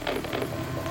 何だ?